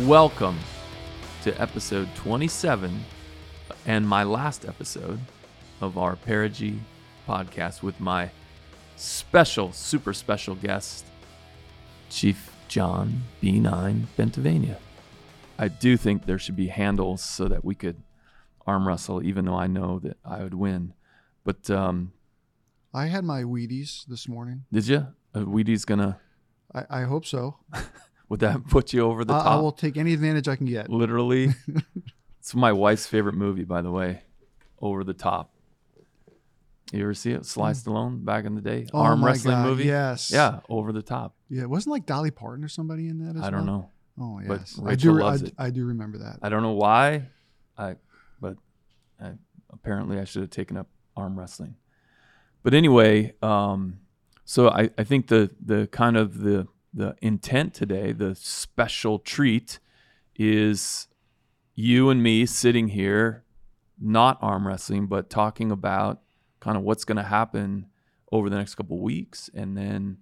Welcome to episode 27 and my last episode of our Perigee podcast with my special, super special guest, Chief John B9 Bentivegna. I do think there should be handles so that we could arm wrestle, even though I know that I would win. But um, I had my Wheaties this morning. did you? Uh, Wheaties gonna, I, I hope so. would that put you over the I, I will take any advantage I can get. Literally. it's my wife's favorite movie, by the way. Over the top. You ever see it? Sly Stallone back in the day? Oh Arm wrestling God, movie? Yes. Yeah, over the top. Yeah. It wasn't like Dolly Parton or somebody in that. As I don't well? know. Oh yes. I do. loves I, it. I do remember that. I don't know why. I but I, apparently I should have taken up arm wrestling. But anyway, um, so I, I think the the kind of the the intent today, the special treat, is you and me sitting here, not arm wrestling, but talking about kind of what's going to happen over the next couple weeks, and then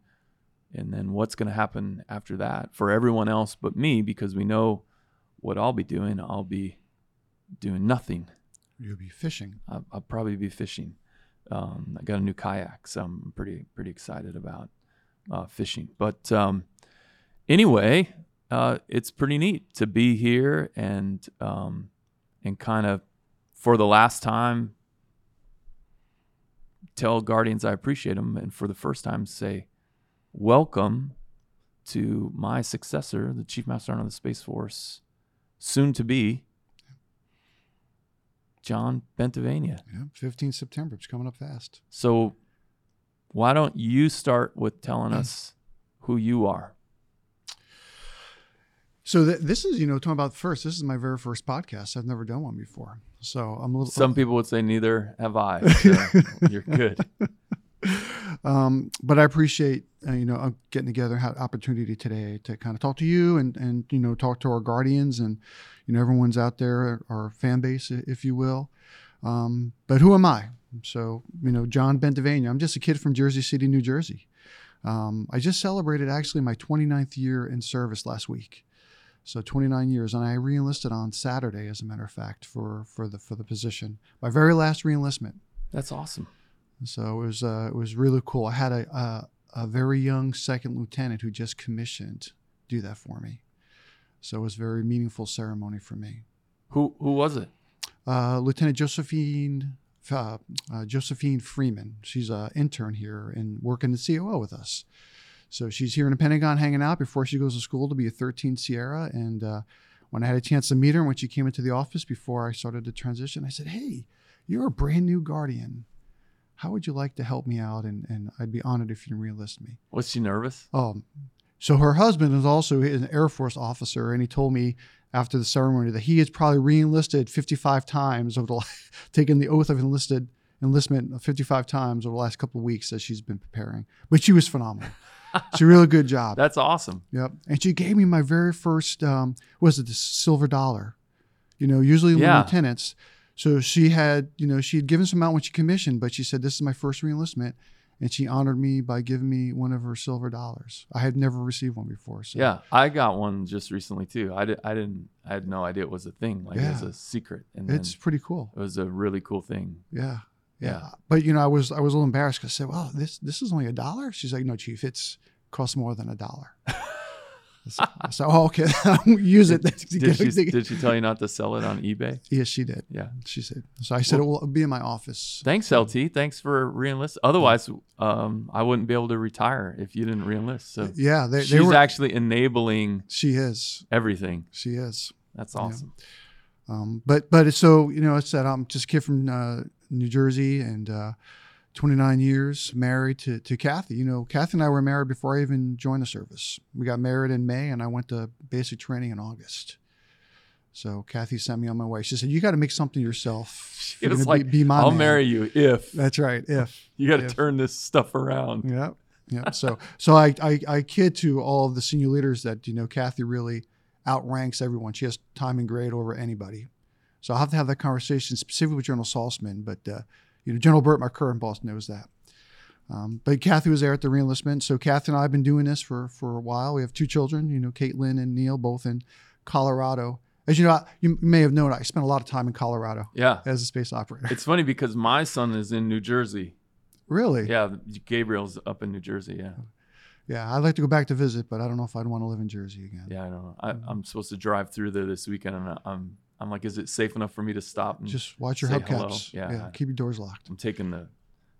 and then what's going to happen after that for everyone else but me, because we know what I'll be doing. I'll be doing nothing. You'll be fishing. I'll, I'll probably be fishing. Um, I got a new kayak, so I'm pretty pretty excited about uh, fishing. But um, anyway, uh, it's pretty neat to be here and um, and kind of for the last time tell guardians I appreciate them, and for the first time say welcome to my successor, the Chief Master Sergeant of the Space Force, soon to be John Bentivegna. Yeah. 15 September. It's coming up fast. So, why don't you start with telling us who you are? So th- this is, you know, talking about first. This is my very first podcast. I've never done one before. So I'm a little. Some people would say neither have I. So you're good. um, but I appreciate uh, you know uh, getting together, had opportunity today to kind of talk to you and and you know talk to our guardians and you know everyone's out there, our fan base, if you will. Um, but who am I? So you know, John Bentivegna. I'm just a kid from Jersey City, New Jersey. Um, I just celebrated actually my 29th year in service last week. So 29 years, and I reenlisted on Saturday, as a matter of fact, for for the for the position. My very last reenlistment. That's awesome. So it was uh, it was really cool. I had a, a a very young second lieutenant who just commissioned do that for me. So it was a very meaningful ceremony for me. Who who was it? Uh, Lieutenant Josephine uh, uh, Josephine Freeman. She's an intern here and working the COO with us. So she's here in the Pentagon hanging out before she goes to school to be a 13 Sierra. And uh, when I had a chance to meet her, when she came into the office before I started the transition, I said, "Hey, you're a brand new guardian. How would you like to help me out? And, and I'd be honored if you'd enlist me." Was she nervous? Um, so her husband is also an Air Force officer, and he told me after the ceremony that he has probably re-enlisted 55 times over the taken the oath of enlisted enlistment 55 times over the last couple of weeks as she's been preparing. But she was phenomenal. she really good job. That's awesome. Yep. And she gave me my very first um, was it the silver dollar? You know, usually Yeah. lieutenants. So she had, you know, she had given some out when she commissioned, but she said, "This is my first reenlistment," and she honored me by giving me one of her silver dollars. I had never received one before. So Yeah, I got one just recently too. I, did, I didn't. I had no idea it was a thing. Like it was a secret, and it's pretty cool. it was a really cool thing. Yeah. Yeah. Yeah. But you know, I was I was a little embarrassed because I said, "Well, this this is only a dollar." She's like, "No, chief, it's costs more than a dollar." so, so oh, okay, use it. Did she did she tell you not to sell it on eBay? yes, she did. Yeah. She said. So I said it will be in my office. Thanks, LT. Thanks for reenlist. Otherwise, um, I wouldn't be able to retire if you didn't reenlist. So Yeah, they, they she's were. actually enabling she is. everything. She is. That's awesome. Um, but but so you know, it's that I'm just a kid from uh, New Jersey and uh, 29 years married to to Kathy. You know, Kathy and I were married before I even joined the service. We got married in May, and I went to basic training in August. So Kathy sent me on my way. She said, "You got to make something yourself. She was like, be, be my "I'll man." marry you if That's right. If you got to turn this stuff around." Yeah. Yeah. So so I, I I kid to all of the senior leaders that you know Kathy really outranks everyone. She has time and grade over anybody. So I'll have to have that conversation specifically with General Saltzman, but uh, you know General Burt, my current boss, knows that. Um, but Kathy was there at the reenlistment. So Kathy and I have been doing this for for a while. We have two children, you know, Caitlin and Neil, both in Colorado. As you know, I- you may have known, I spent a lot of time in Colorado Yeah. as a space operator. It's funny because my son is in New Jersey. really? Yeah, Gabriel's up in New Jersey. Yeah, Yeah, I'd like to go back to visit, but I don't know if I'd want to live in Jersey again. yeah. I don't know. I, I'm supposed to drive through there this weekend, and I'm I'm like, is it safe enough for me to stop? And Just watch your hubcaps. Yeah. yeah, keep your doors locked. I'm taking the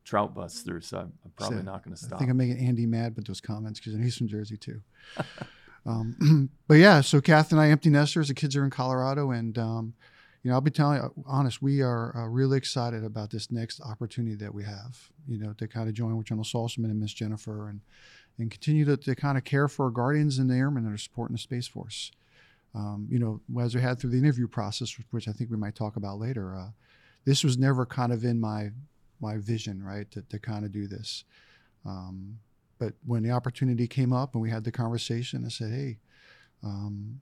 trout bus through, so I'm, I'm probably So, not going to stop. I think I'm making Andy mad with those comments because he's from Jersey too. um, but yeah, so Kath and I empty nesters. The kids are in Colorado, and um, you know, I'll be telling you, honest, we are uh, really excited about this next opportunity that we have. You know, to kind of join with General Saltzman and Miss Jennifer, and and continue to, to kind of care for our guardians and the airmen that are supporting the Space Force. Um, you know, as we had through the interview process, which I think we might talk about later, uh, this was never kind of in my my vision, right, to, to kind of do this. Um, but when the opportunity came up and we had the conversation, I said, "Hey, um,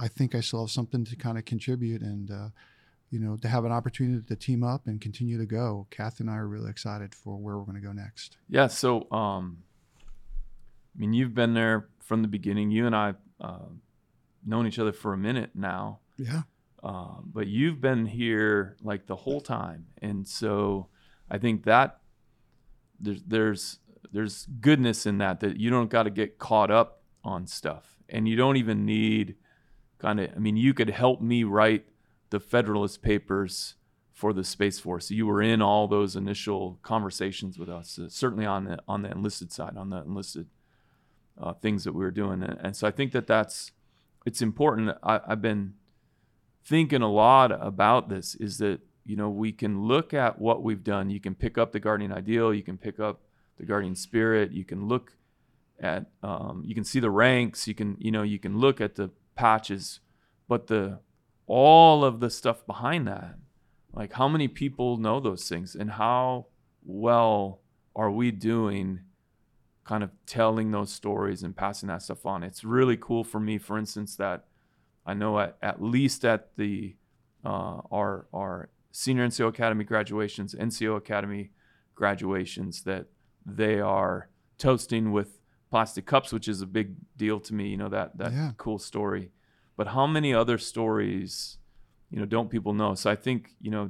I think I still have something to kind of contribute, and uh, you know, to have an opportunity to team up and continue to go." Kath and I are really excited for where we're going to go next. Yeah. So, um, I mean, you've been there from the beginning. You and I uh, known each other for a minute now, Yeah, uh, but you've been here like the whole time, and so I think that there's there's there's goodness in that that you don't got to get caught up on stuff, and you don't even need kind of. I mean, you could help me write the Federalist Papers for the Space Force. You were in all those initial conversations with us, uh, certainly on the on the enlisted side, on the enlisted uh, things that we were doing, and, and so I think that that's it's important. I, I've been thinking a lot about this. Is that you know we can look at what we've done. You can pick up the Guardian Ideal. You can pick up the Guardian Spirit. You can look at um, you can see the ranks. You can you know you can look at the patches, but the all of the stuff behind that like how many people know those things and how well are we doing kind of telling those stories and passing that stuff on. It's really cool for me for instance that i know at, at least at the uh, our our senior nco academy graduations nco academy graduations that they are toasting with plastic cups which is a big deal to me you know that that Yeah. cool story. But how many other stories you know don't people know? So i think you know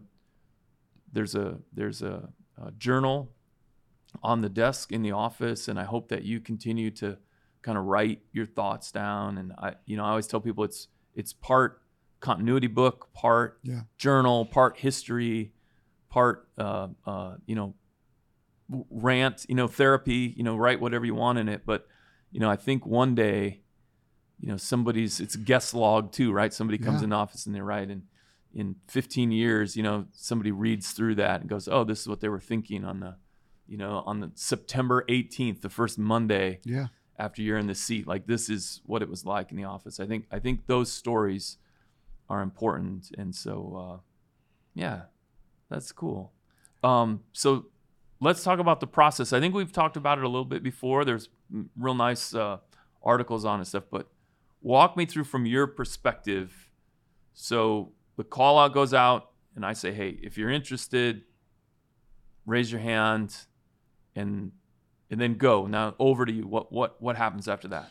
there's a there's a, a journal on the desk in the office and i hope that you continue to kind of write your thoughts down and i you know i always tell people it's it's part continuity book part Yeah. journal part history part uh, uh, you know rant you know therapy you know write whatever you want in it but you know i think one day you know somebody's it's a guest log too right somebody comes Yeah. in the office and they write and in 15 years you know somebody reads through that and goes oh this is what they were thinking on the you know on the september 18th the first monday yeah, after you're in the seat like this is what it was like in the office. I think i think those stories are important and so uh, yeah that's cool. Um, so let's talk about the process. I think we've talked about it a little bit before. There's real nice uh, articles on and stuff but walk me through from your perspective. So the call out goes out and i say hey if you're interested raise your hand and and then go now over to you what what what happens after that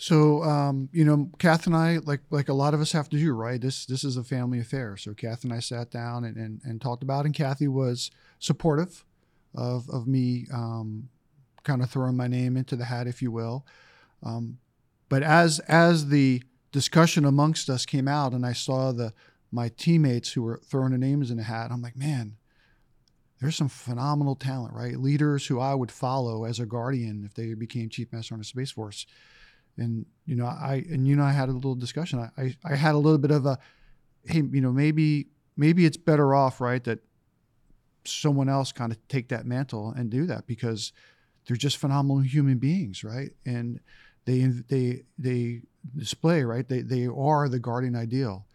So, um, you know, Kath and I, like like a lot of us have to do, right? This this is a family affair. So Kath and I sat down and, and, and talked about, it, and Kathy was supportive of of me, um, kind of throwing my name into the hat, if you will. Um, but as as the discussion amongst us came out, and I saw the my teammates who were throwing their names in the hat, I'm like, man, there's some phenomenal talent, right? Leaders who I would follow as a guardian if they became chief master on the Space Force. And you know i and you know i had a little discussion. I, I i had a little bit of a hey you know maybe maybe it's better off right that someone else kind of take that mantle and do that because they're just phenomenal human beings right? And they they they display right? They they are the guardian ideal.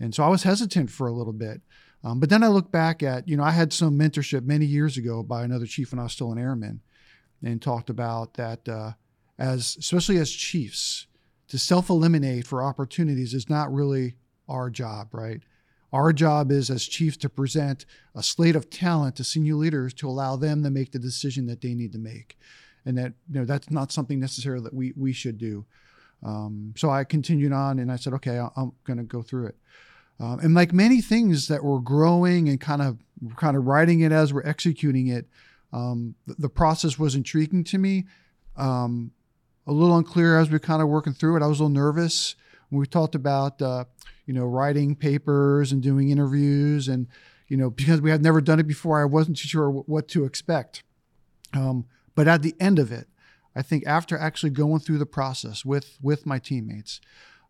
And so i was hesitant for a little bit um, but then i look back at you know i had some mentorship many years ago by another chief when i was still an airman and talked about that uh, as especially as chiefs to self-eliminate for opportunities is not really our job right? Our job is as chiefs to present a slate of talent to senior leaders to allow them to make the decision that they need to make. And that you know that's not something necessarily that we we should do. Um, so I continued on and I said, okay, I'm going to go through it. Um, and like many things that were growing and kind of kind of writing it as we're executing it, um, the, the process was intriguing to me. Um, a little unclear as we kind of working through it. I was a little nervous when we talked about uh, you know writing papers and doing interviews and you know because we had never done it before, I wasn't too sure what to expect. Um, but at the end of it, I think after actually going through the process with with my teammates,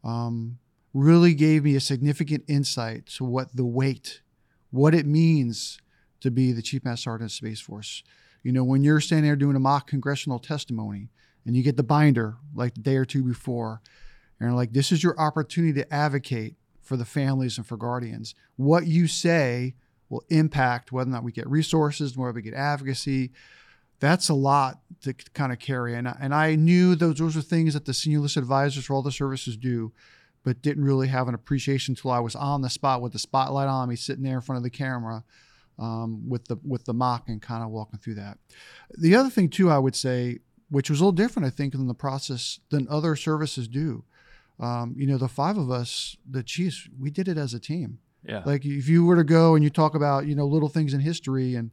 um, really gave me a significant insight to what the weight, what it means to be the Chief Master Sergeant of Space Force. You know, when you're standing there doing a mock congressional testimony and you get the binder like the day or two before, and like, this is your opportunity to advocate for the families and for guardians. What you say will impact whether or not we get resources, whether we get advocacy, that's a lot to kind of carry. And and I knew those those are things that the senior list advisors for all the services do, but didn't really have an appreciation until I was on the spot with the spotlight on me, sitting there in front of the camera um, with the with the mock and kind of walking through that. The other thing too, I would say, which was a little different, I think, in the process than other services do. Um, you know, the five of us, the chiefs, we did it as a team. Yeah. Like if you were to go and you talk about you know little things in history and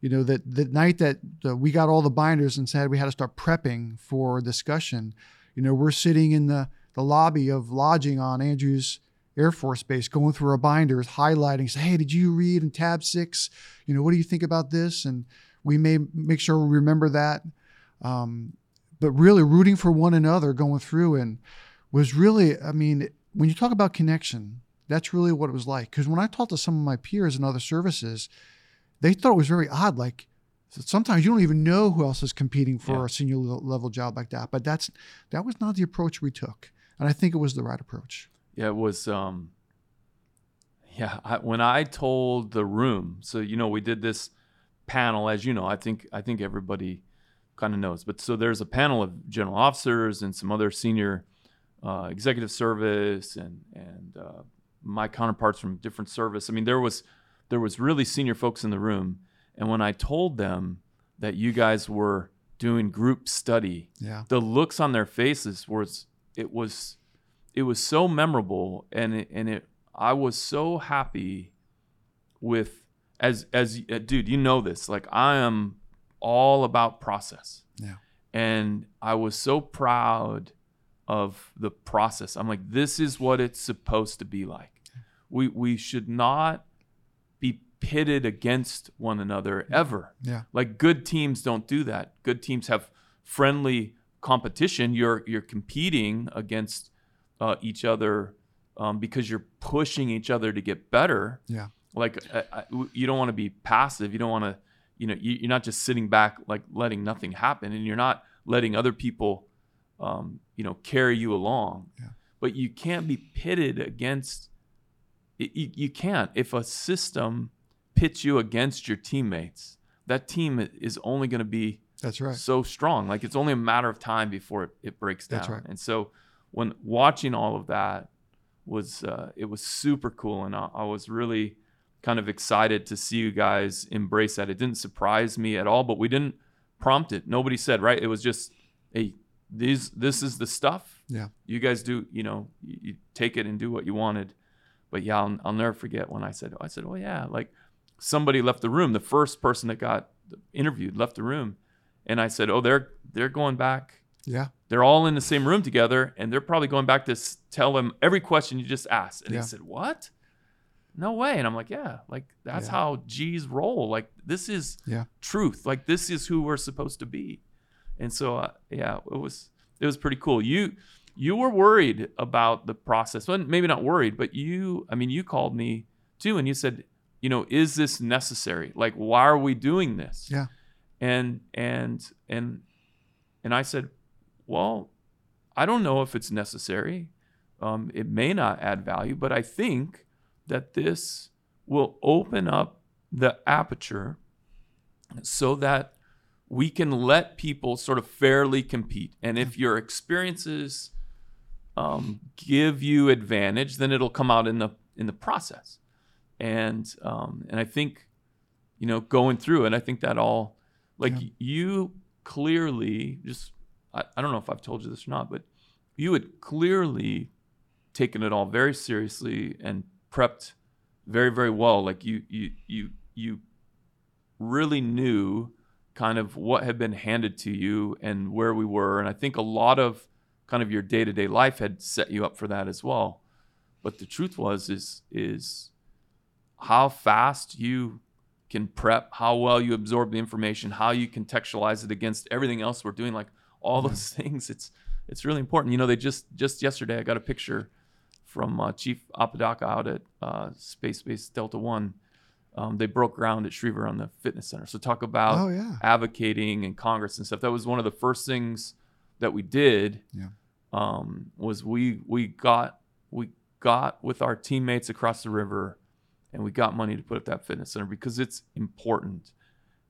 you know that the night that uh, we got all the binders and said we had to start prepping for discussion you know we're sitting in the the lobby of lodging on andrews air force base going through our binders highlighting say hey did you read in tab six you know what do you think about this and we may make sure we remember that um, but really rooting for one another going through and was really i mean when you talk about connection that's really what it was like because when i talked to some of my peers in other services they thought it was very odd. Like sometimes you don't even know who else is competing for Yeah. a senior level job like that. But that's that was not the approach we took, and I think it was the right approach. Yeah, it was. Um, yeah, I, when I told the room, so you know, we did this panel, as you know, I think I think everybody kind of knows. But so there's a panel of general officers and some other senior uh, executive service and and uh, my counterparts from different service. I mean, there was there was really senior folks in the room, and when I told them that you guys were doing group study, Yeah, the looks on their faces was it was it was so memorable and it, and it I was so happy with as as uh, dude you know this like I am all about process. Yeah. and I was so proud of the process. I'm like this is what it's supposed to be like. We we should not be pitted against one another ever. Yeah, like good teams don't do that. Good teams have friendly competition. You're you're competing against uh, each other um, because you're pushing each other to get better. yeah, Like I, I, you don't want to be passive. You don't want to, you know, you, you're not just sitting back like letting nothing happen, and you're not letting other people, um, you know, carry you along. Yeah. But you can't be pitted against. You you can't if a system pits you against your teammates. That team is only going to be that's right. so strong. Like it's only a matter of time before it, it breaks down. That's right. And so when watching all of that was uh, it was super cool, and I, I was really kind of excited to see you guys embrace that. It didn't surprise me at all, but we didn't prompt it. Nobody said right. It was just hey, these this is the stuff. Yeah. You guys do you know you, you take it and do what you wanted. But yeah, I'll, I'll never forget when I said I said oh yeah like somebody left the room. The first person that got interviewed left the room, and I said, "Oh, they're they're going back. Yeah, They're all in the same room together, and they're probably going back to s- tell them every question you just asked." And Yeah. he said, "What? No way!" And I'm like, "Yeah, like that's Yeah. how G's roll. Like this is Yeah. truth. Like this is who we're supposed to be." And so, uh, yeah, it was it was pretty cool. You you were worried about the process. Well, maybe not worried, but you. I mean, you called me too, and you said, you know, is this necessary? Like, why are we doing this? Yeah. And and and and I said, well, I don't know if it's necessary. Um, it may not add value, but I think that this will open up the aperture so that we can let people sort of fairly compete. And if your experiences um, give you advantage, then it'll come out in the in the process. And um, and I think, you know, going through and I think that all like Yeah. you clearly just I, I don't know if I've told you this or not, but you had clearly taken it all very seriously and prepped very very well. Like you you you you really knew kind of what had been handed to you and where we were, and I think a lot of kind of your day to day life had set you up for that as well. But the truth was is is how fast you can prep, how well you absorb the information, how you contextualize it against everything else we're doing, like all those things. It's it's really important. You know, they just just yesterday I got a picture from uh, Chief Apodaca out at uh, Space Base Delta One. Um, they broke ground at Schriever on the fitness center. So talk about Oh yeah. advocating and Congress and stuff. That was one of the first things that we did. Yeah. Um, was we we got we got with our teammates across the river, and we got money to put up that fitness center because it's important.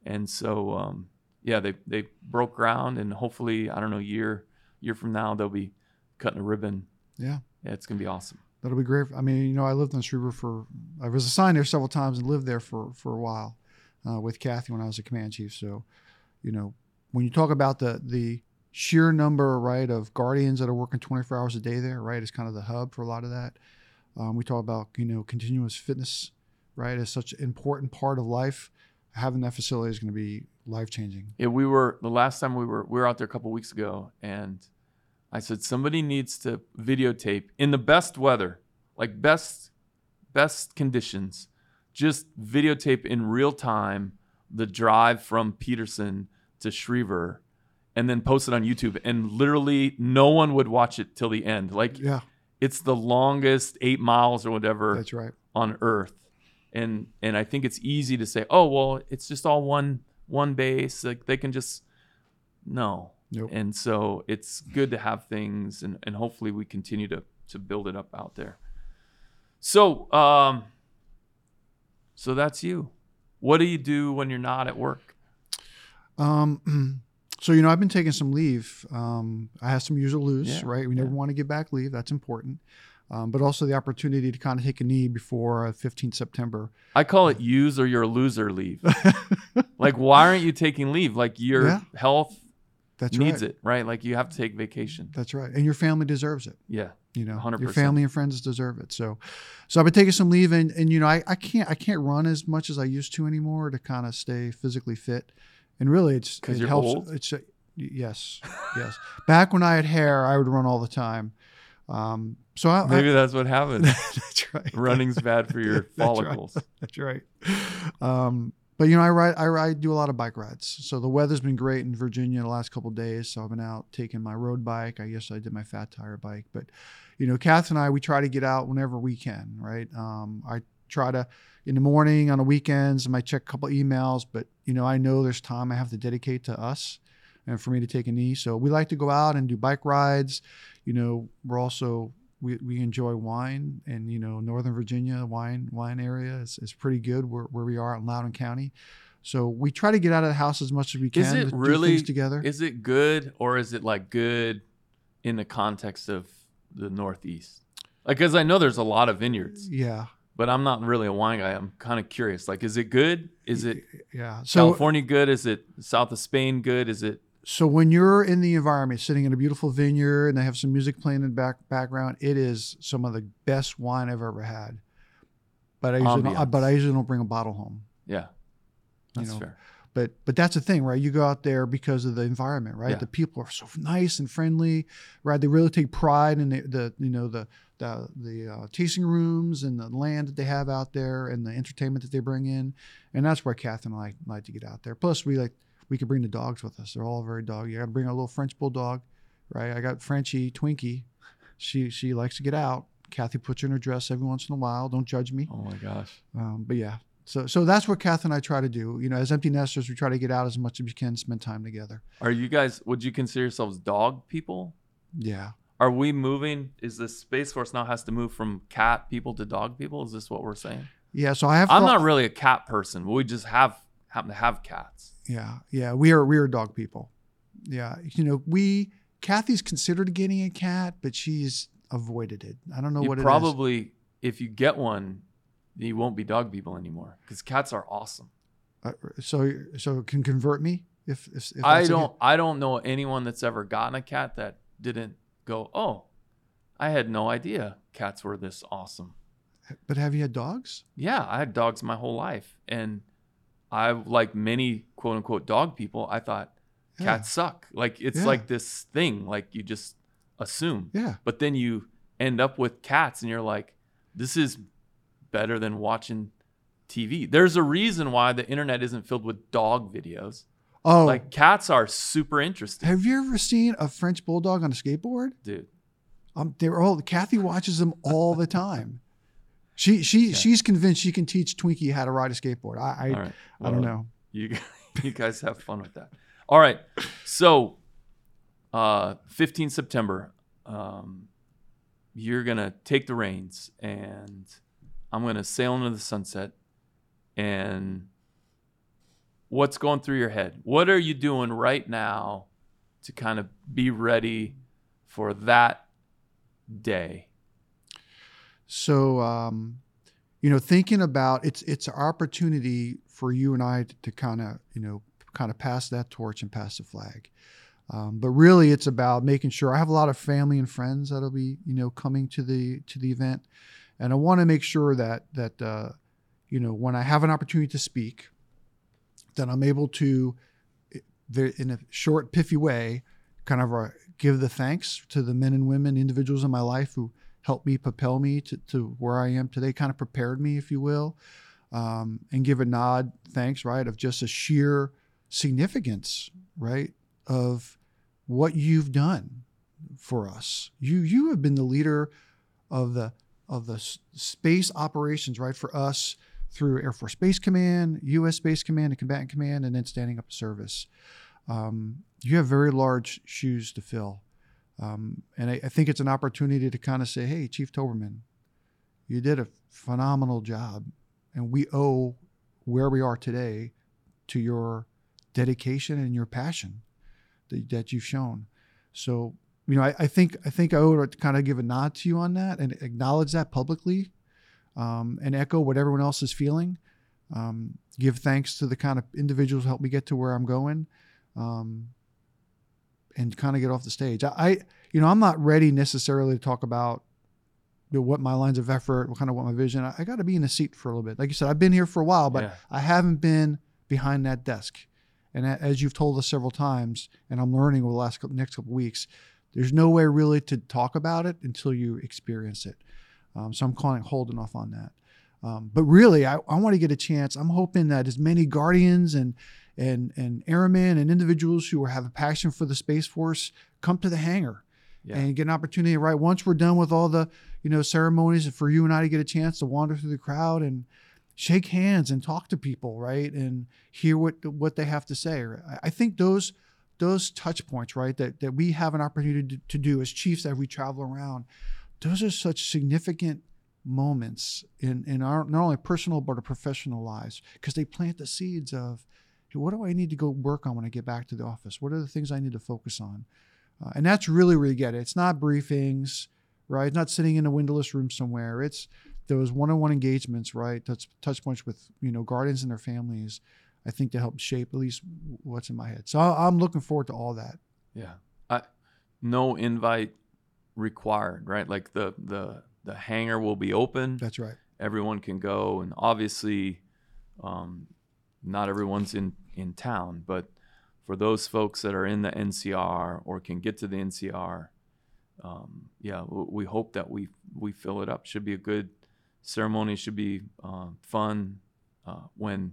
And so um, yeah, they they broke ground, and hopefully I don't know year year from now they'll be cutting a ribbon. Yeah. Yeah, it's gonna be awesome. That'll be great. I mean, you know, I lived on Schriever for, I was assigned there several times and lived there for, for a while uh, with Kathy when I was a command chief. So, you know, when you talk about the, the sheer number, right, of guardians that are working 24 hours a day there, right, is kind of the hub for a lot of that. Um, we talk about, you know, continuous fitness, right, as such an important part of life. Having that facility is going to be life changing. Yeah, we were the last time we were we were out there a couple weeks ago, and I said somebody needs to videotape in the best weather, like best best conditions, just videotape in real time the drive from Peterson to Schriever, and then post it on YouTube. And literally, no one would watch it till the end. Like Yeah, it's the longest eight miles or whatever that's right. on earth. And and i think it's easy to say oh well it's just all one one base. Like they can just no. Nope. and so it's good to have things and and hopefully we continue to to build it up out there. So um so that's you. What do you do when you're not at work? Um, so you know, I've been taking some leave. Um, I have some use or lose, Yeah, right? We never yeah. want to give back leave. That's important. Um, but also the opportunity to kind of take a knee before uh, 15 September. i call it use or you're loser leave like why aren't you taking leave like your Yeah. health That's needs right. it right like you have to take vacation That's right. And your family deserves it. yeah You know, 100%. your family and friends deserve it. So, so I've been taking some leave, and and you know, I, I can't I can't run as much as I used to anymore to kind of stay physically fit. And really, it's 'Cause it you're helps. old? It's uh, yes, yes. Back when I had hair, I would run all the time. Um, so I, I, maybe that's what happened that's right. running's bad for your That's right. follicles. That's right. Um, but you know, I ride, I ride, do a lot of bike rides. So the weather's been great in Virginia the last couple of days. So I've been out taking my road bike. I guess I did my fat tire bike, but you know, Kath and I, we try to get out whenever we can. Right. Um, I try to in the morning on the weekends. I might check a couple emails, but you know, I know there's time I have to dedicate to us and for me to take a knee. So we like to go out and do bike rides. You know, we're also we, we enjoy wine and you know Northern Virginia wine wine area is, is pretty good where, where we are in Loudoun County. So we try to get out of the house as much as we can Is it really things together. Is it good or is it like good in the context of the Northeast? Like, cause I know there's a lot of vineyards, yeah, but I'm not really a wine guy. I'm kind of curious. Like, is it good? Is it yeah. So California good? Is it south of Spain good? Is it so when you're in the environment, sitting in a beautiful vineyard, and they have some music playing in the back background, it is some of the best wine I've ever had. But I usually don't, but I usually don't bring a bottle home. yeah? You That's know, fair. But but that's the thing right? You go out there because of the environment right? Yeah. the people are so nice and friendly right? They really take pride in the, the you know the the, the uh, tasting rooms and the land that they have out there and the entertainment that they bring in. And that's where Kath and I like to get out there. Plus we like we could bring the dogs with us. They're all very doggy. I gotta bring a little French bulldog right? I got Frenchie Twinkie. She she likes to get out. Kathy puts her in her dress every once in a while. Don't judge me. Oh my gosh. um, but yeah, so so that's what Kath and I try to do. You know, as empty nesters, we try to get out as much as we can, spend time together. Are you guys? Would you consider yourselves dog people? Yeah, Are we moving? Is the Space Force now has to move from cat people to dog people? Is this what we're saying? yeah. So I have. I'm thought- not really a cat person. We just have happen to have cats. Yeah, yeah. We are we are dog people. Yeah, you know, we Kathy's considered getting a cat, but she's avoided it. I don't know you what it is. probably, if you get one, you won't be dog people anymore because cats are awesome. Uh, so so can convert me if if, if I don't. I don't know anyone that's ever gotten a cat that didn't go, "Oh, I had no idea cats were this awesome." But have you had dogs? Yeah, I had dogs my whole life, and I like many quote unquote dog people. I thought Yeah. cats suck. Like it's Yeah. like this thing, like you just assume. Yeah. But then you end up with cats, and you're like, this is better than watching TV. There's a reason why the internet isn't filled with dog videos. Oh, Like cats are super interesting, have you ever seen a French bulldog on a skateboard? dude. Um, they're all Kathy watches them all the time. She she Yeah. she's convinced she can teach Twinkie how to ride a skateboard. I I, right. I don't know. You you guys have fun with that. All right. So, uh, 15 September, um, you're gonna take the reins, and I'm gonna sail into the sunset. And what's going through your head? What are you doing right now to kind of be ready for that day? So, um, you know, thinking about it's it's an opportunity for you and I to, to kind of you know kind of pass that torch and pass the flag. Um, but really, it's about making sure I have a lot of family and friends that'll be you know coming to the to the event, and I want to make sure that that uh, you know when I have an opportunity to speak, that I'm able to, eh, in a short, piffy way, kind of uh, give the thanks to the men and women, individuals in my life who helped me propel me to, to where I am today, kind of prepared me, if you will, um, and give a nod, thanks, right, of just a sheer significance, right, of what you've done for us. You you have been the leader of the of the space operations, right, for us through Air Force Space Command, U.S. Space Command, and Combatant Command, and then standing up a service. Um, you have very large shoes to fill. Um, and I, I think it's an opportunity to kind of say, hey, Chief Towberman, you did a phenomenal job. And we owe where we are today to your dedication and your passion that, that you've shown. So, you know, I, I think I think I to kind of give a nod to you on that and acknowledge that publicly um, and echo what everyone else is feeling. Um, give thanks to the kind of individuals who helped me get to where I'm going. Um, and kind of get off the stage. I, I, you know, I'm not ready necessarily to talk about you know, what my lines of effort, what kind of what my vision. I, I got to be in a seat for a little bit. Like you said, I've been here for a while, but Yeah. I haven't been behind that desk. And as you've told us several times, and I'm learning over the last couple, next couple weeks, there's no way really to talk about it until you experience it. Um, so I'm calling holding off on that. Um, but really, I, I want to get a chance. I'm hoping that as many guardians and and and airmen and individuals who have a passion for the space force come to the hangar Yeah. and get an opportunity. Right once we're done with all the you know ceremonies, for you and I to get a chance to wander through the crowd and shake hands and talk to people, right, and hear what what they have to say. I, I think those those touch points, right, that that we have an opportunity to, to do as chiefs as we travel around. Those are such significant moments in in our not only personal but our professional lives because they plant the seeds of hey, what do I need to go work on when I get back to the office? What are the things I need to focus on? Uh, and that's really where you get it. It's not briefings, right? It's not sitting in a windowless room somewhere. It's those one-on-one engagements, right? Touch touch points with you know guardians and their families. I think to help shape at least what's in my head. So I'm looking forward to all that. Yeah. I, no invite required, right? Like the the the hangar will be open. That's right. Everyone can go, and obviously, um, not everyone's in in town, but for those folks that are in the NCR or can get to the NCR, um, yeah, we hope that we we fill it up. Should be a good ceremony. Should be uh, fun. Uh, when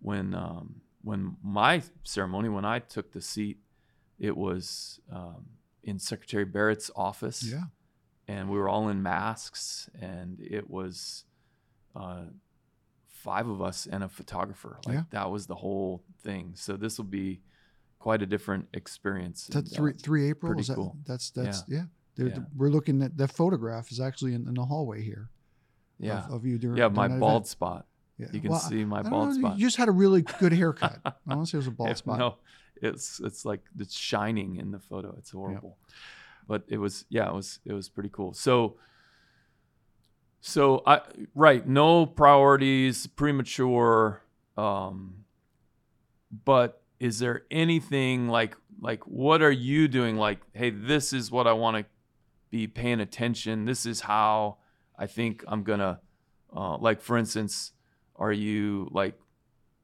when um, when my ceremony, when I took the seat, it was um, in Secretary Barrett's office Yeah. and we were all in masks and it was uh, five of us and a photographer like Yeah. that was the whole thing so this will be quite a different experience That's three uh, three April. pretty Is that, cool. That's that's yeah. They're- Yeah. We're looking at that photograph is actually in, in the hallway here. yeah Of, of you during yeah my bald event. spot Yeah. you can Well, see my bald know, spot. You just had a really good haircut. I don't say it was a bald Yeah, spot. no it's it's like it's shining in the photo. It's horrible. But it was yeah it was it was pretty cool. So so i right no priorities premature um but is there anything like like what are you doing? Like hey this is what i want to be paying attention. This is how i think i'm gonna uh, like for instance are you like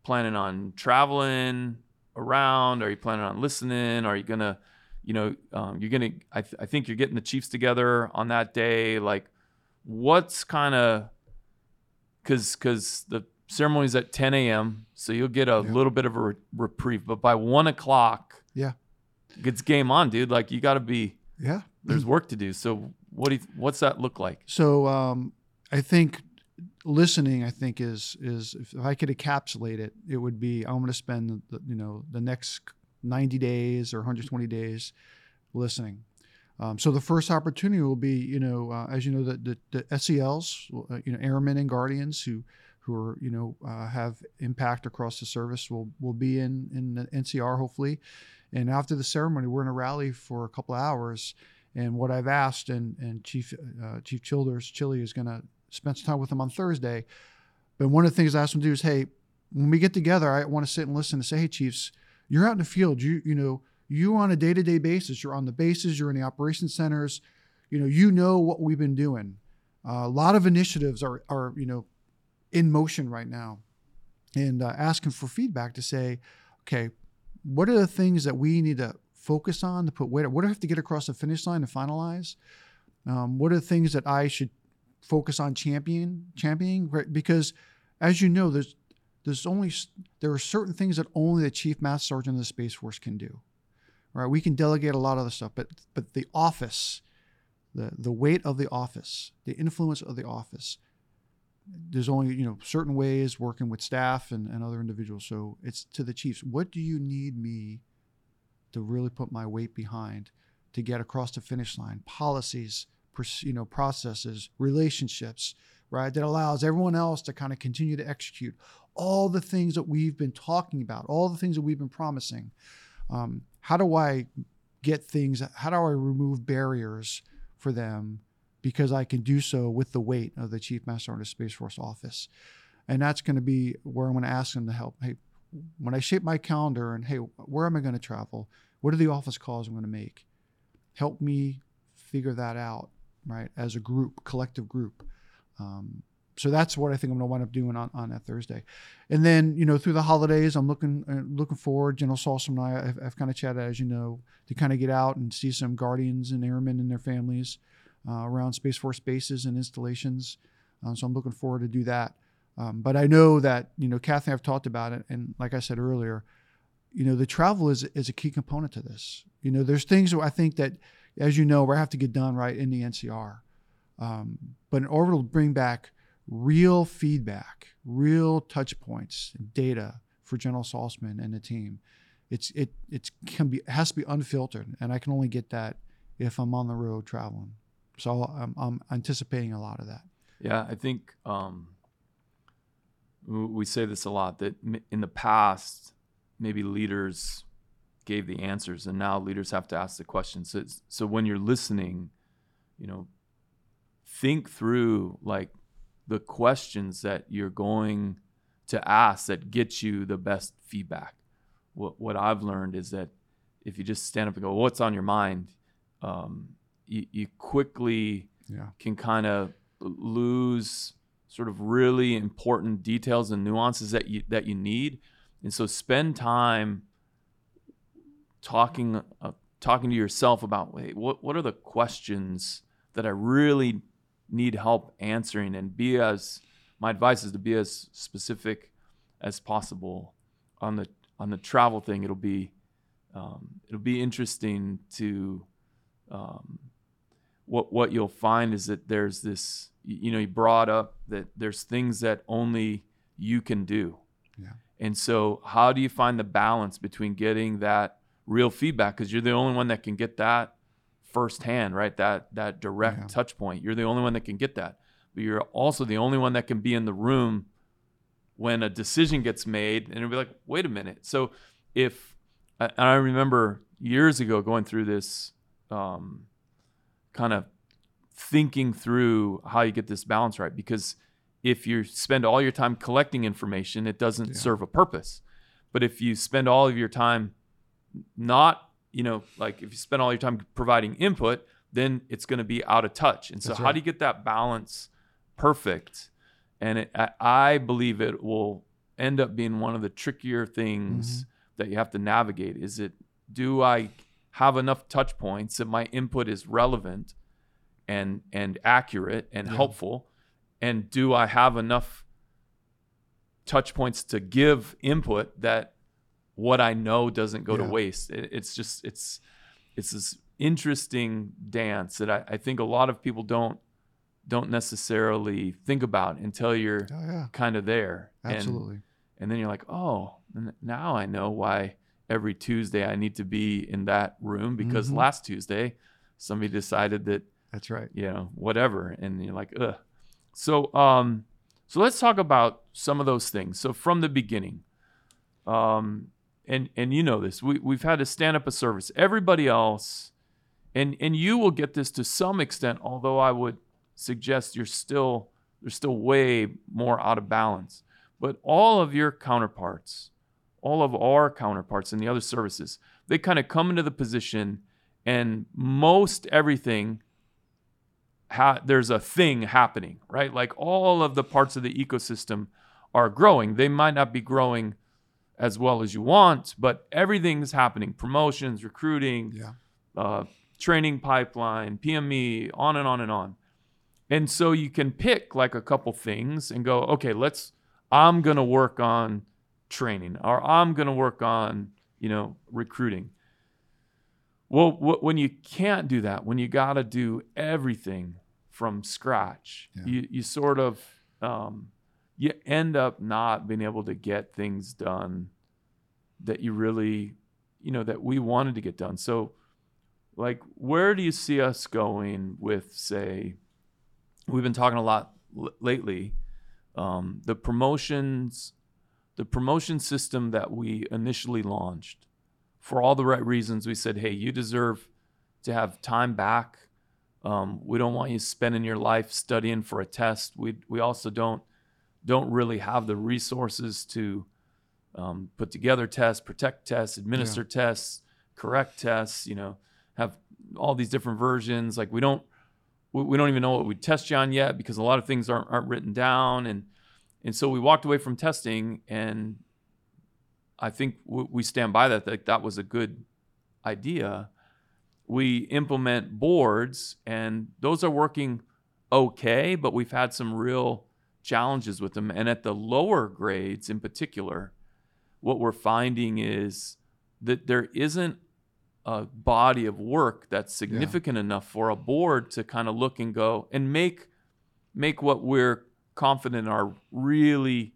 planning on traveling around? Are you planning on listening? Are you gonna you know um, you're gonna I, th- I think you're getting the chiefs together on that day. Like what's kind of because because the ceremony's at 10 a.m so you'll get a Yeah. little bit of a re- reprieve. But by one o'clock Yeah. it's game on dude. Like you got to be Yeah. there's work to do. So what do you, what's that look like? So um, I think listening, I think is is if I could encapsulate it, it would be I'm going to spend the, you know the next 90 days or 120 days listening. Um, so the first opportunity will be, you know, uh, as you know, the the, the SELs, uh, you know, airmen and guardians who who are you know uh, have impact across the service will will be in in the NCR hopefully, and after the ceremony, we're in a rally for a couple of hours. And what I've asked, and and Chief uh, Chief Childers Chili is going to spend some time with them on Thursday. But one of the things I asked them to do is, hey, when we get together, I want to sit and listen and say, hey, Chiefs, you're out in the field. You you know you on a day to day basis. You're on the bases. You're in the operations centers. You know you know what we've been doing. Uh, a lot of initiatives are are you know in motion right now, and uh, asking for feedback to say, okay, what are the things that we need to focus on to put weight? What do I have to get across the finish line to finalize? Um, what are the things that I should focus on champion championing? Right? Because as you know, there's there's only there are certain things that only the chief master sergeant of the space force can do. Right? We can delegate a lot of the stuff, but but the office, the the weight of the office, the influence of the office. There's only you know certain ways working with staff and, and other individuals. So it's to the chiefs. What do you need me to really put my weight behind to get across the finish line? Policies, you know, processes, relationships, right? That allows everyone else to kind of continue to execute all the things that we've been talking about, all the things that we've been promising. Um, how do I get things? How do I remove barriers for them? Because I can do so with the weight of the Chief Master of Space Force office, and that's going to be where I'm going to ask them to help. Hey, when I shape my calendar and hey, where am I going to travel? What are the office calls I'm going to make? Help me figure that out, right? As a group, collective group. Um, so that's what I think I'm going to wind up doing on, on that Thursday, and then you know through the holidays, I'm looking uh, looking forward. General Saltzman and I, I've, I've kind of chatted, as you know, to kind of get out and see some guardians and airmen and their families uh, around Space Force bases and installations. Um, so I'm looking forward to do that. Um, but I know that you know Kathy I've talked about it, and like I said earlier, you know the travel is is a key component to this. You know, there's things I think that, as you know, we have to get done right in the NCR. Um, but in order to bring back real feedback, real touch points, data for General Saltzman and the team, it's it it's can be it has to be unfiltered, and I can only get that if I'm on the road traveling. So I'm, I'm anticipating a lot of that. Yeah, I think um, we say this a lot that in the past, maybe leaders gave the answers, and now leaders have to ask the questions. So, so when you're listening, you know, think through like the questions that you're going to ask that get you the best feedback. What what I've learned is that if you just stand up and go, "What's on your mind?" Um, you, you quickly Yeah. can kind of lose sort of really important details and nuances that you that you need and so spend time talking uh, talking to yourself about wait what what are the questions that I really need help answering and be as my advice is to be as specific as possible on the on the travel thing it'll be um, it'll be interesting to um, what what you'll find is that there's this you you know you brought up that there's things that only you can do Yeah. and so how do you find the balance between getting that real feedback because you're the only one that can get that firsthand right? That that direct Yeah. touch point. You're the only one that can get that. But you're also the only one that can be in the room when a decision gets made and it'll be like wait a minute. So if and i remember years ago going through this um, kind of thinking through how you get this balance right because if you spend all your time collecting information it doesn't Yeah. serve a purpose. But if you spend all of your time not you know, like if you spend all your time providing input, then it's going to be out of touch. And so, That's how right. do you get that balance perfect? And it, I, I believe it will end up being one of the trickier things mm-hmm. that you have to navigate. Is it do I have enough touch points that my input is relevant and and accurate and Yeah. helpful, and do I have enough touch points to give input that what I know doesn't go to waste. It, it's just it's it's this interesting dance that I, I think a lot of people don't don't necessarily think about until you're Oh, yeah, kind of there. And- absolutely. and then you're like, oh, now I know why every Tuesday I need to be in that room because Mhm. last Tuesday somebody decided that That's right. you know whatever, and you're like, ugh. So um, so let's talk about some of those things. So from the beginning, um, and and you know this, we we've had to stand up a service. Everybody else, and and you will get this to some extent, although I would suggest you're still there's still way more out of balance. But all of your counterparts, all of our counterparts in the other services, they kind of come into the position, and most everything. Ha- there's a thing happening, right? Like all of the parts of the ecosystem are growing. They might not be growing as well as you want, but everything's happening promotions, recruiting, Yeah. uh, training pipeline, PME, on and on and on. And so you can pick like a couple things and go, okay, let's, I'm going to work on training or I'm going to work on, you know, recruiting. Well, wh- when you can't do that, when you got to do everything from scratch, Yeah. you, you sort of, um, you end up not being able to get things done that you really, you know, that we wanted to get done. So, like, where do you see us going with, say, we've been talking a lot l- lately, um, the promotions, the promotion system that we initially launched for all the right reasons. We said, hey, you deserve to have time back. Um, we don't want you spending your life studying for a test. We we also don't don't really have the resources to um, put together tests, protect tests, administer tests, correct tests. You know, have all these different versions. Like we don't we, we don't even know what we test you on yet because a lot of things aren't aren't written down and and so we walked away from testing and I think w- we stand by that that that was a good idea. We implement boards and those are working okay, but we've had some real challenges with them. And at the lower grades in particular, what we're finding is that there isn't a body of work that's significant enough for a board to kind of look and go and make make what we're confident are really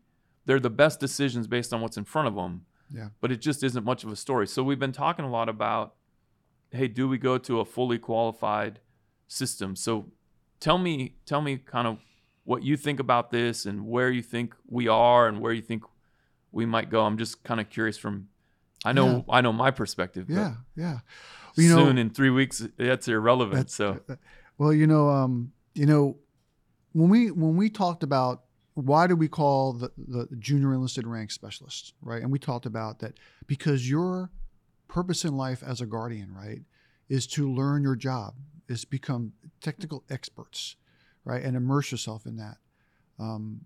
they're the best decisions based on what's in front of them Yeah. but it just isn't much of a story. So we've been talking a lot about hey do we go to a fully qualified system? So tell me tell me kind of what you think about this and where you think we are and where you think we might go i'm just kind of curious from i know Yeah. i know my perspective but Yeah. Yeah. You know, soon in three weeks that's irrelevant That's- so Well, you know, um, you know, when we when we talked about why do we call the, the junior enlisted rank specialist, right? And we talked about that because your purpose in life as a guardian, right, is to learn your job, is to become technical experts, right, and immerse yourself in that. Um,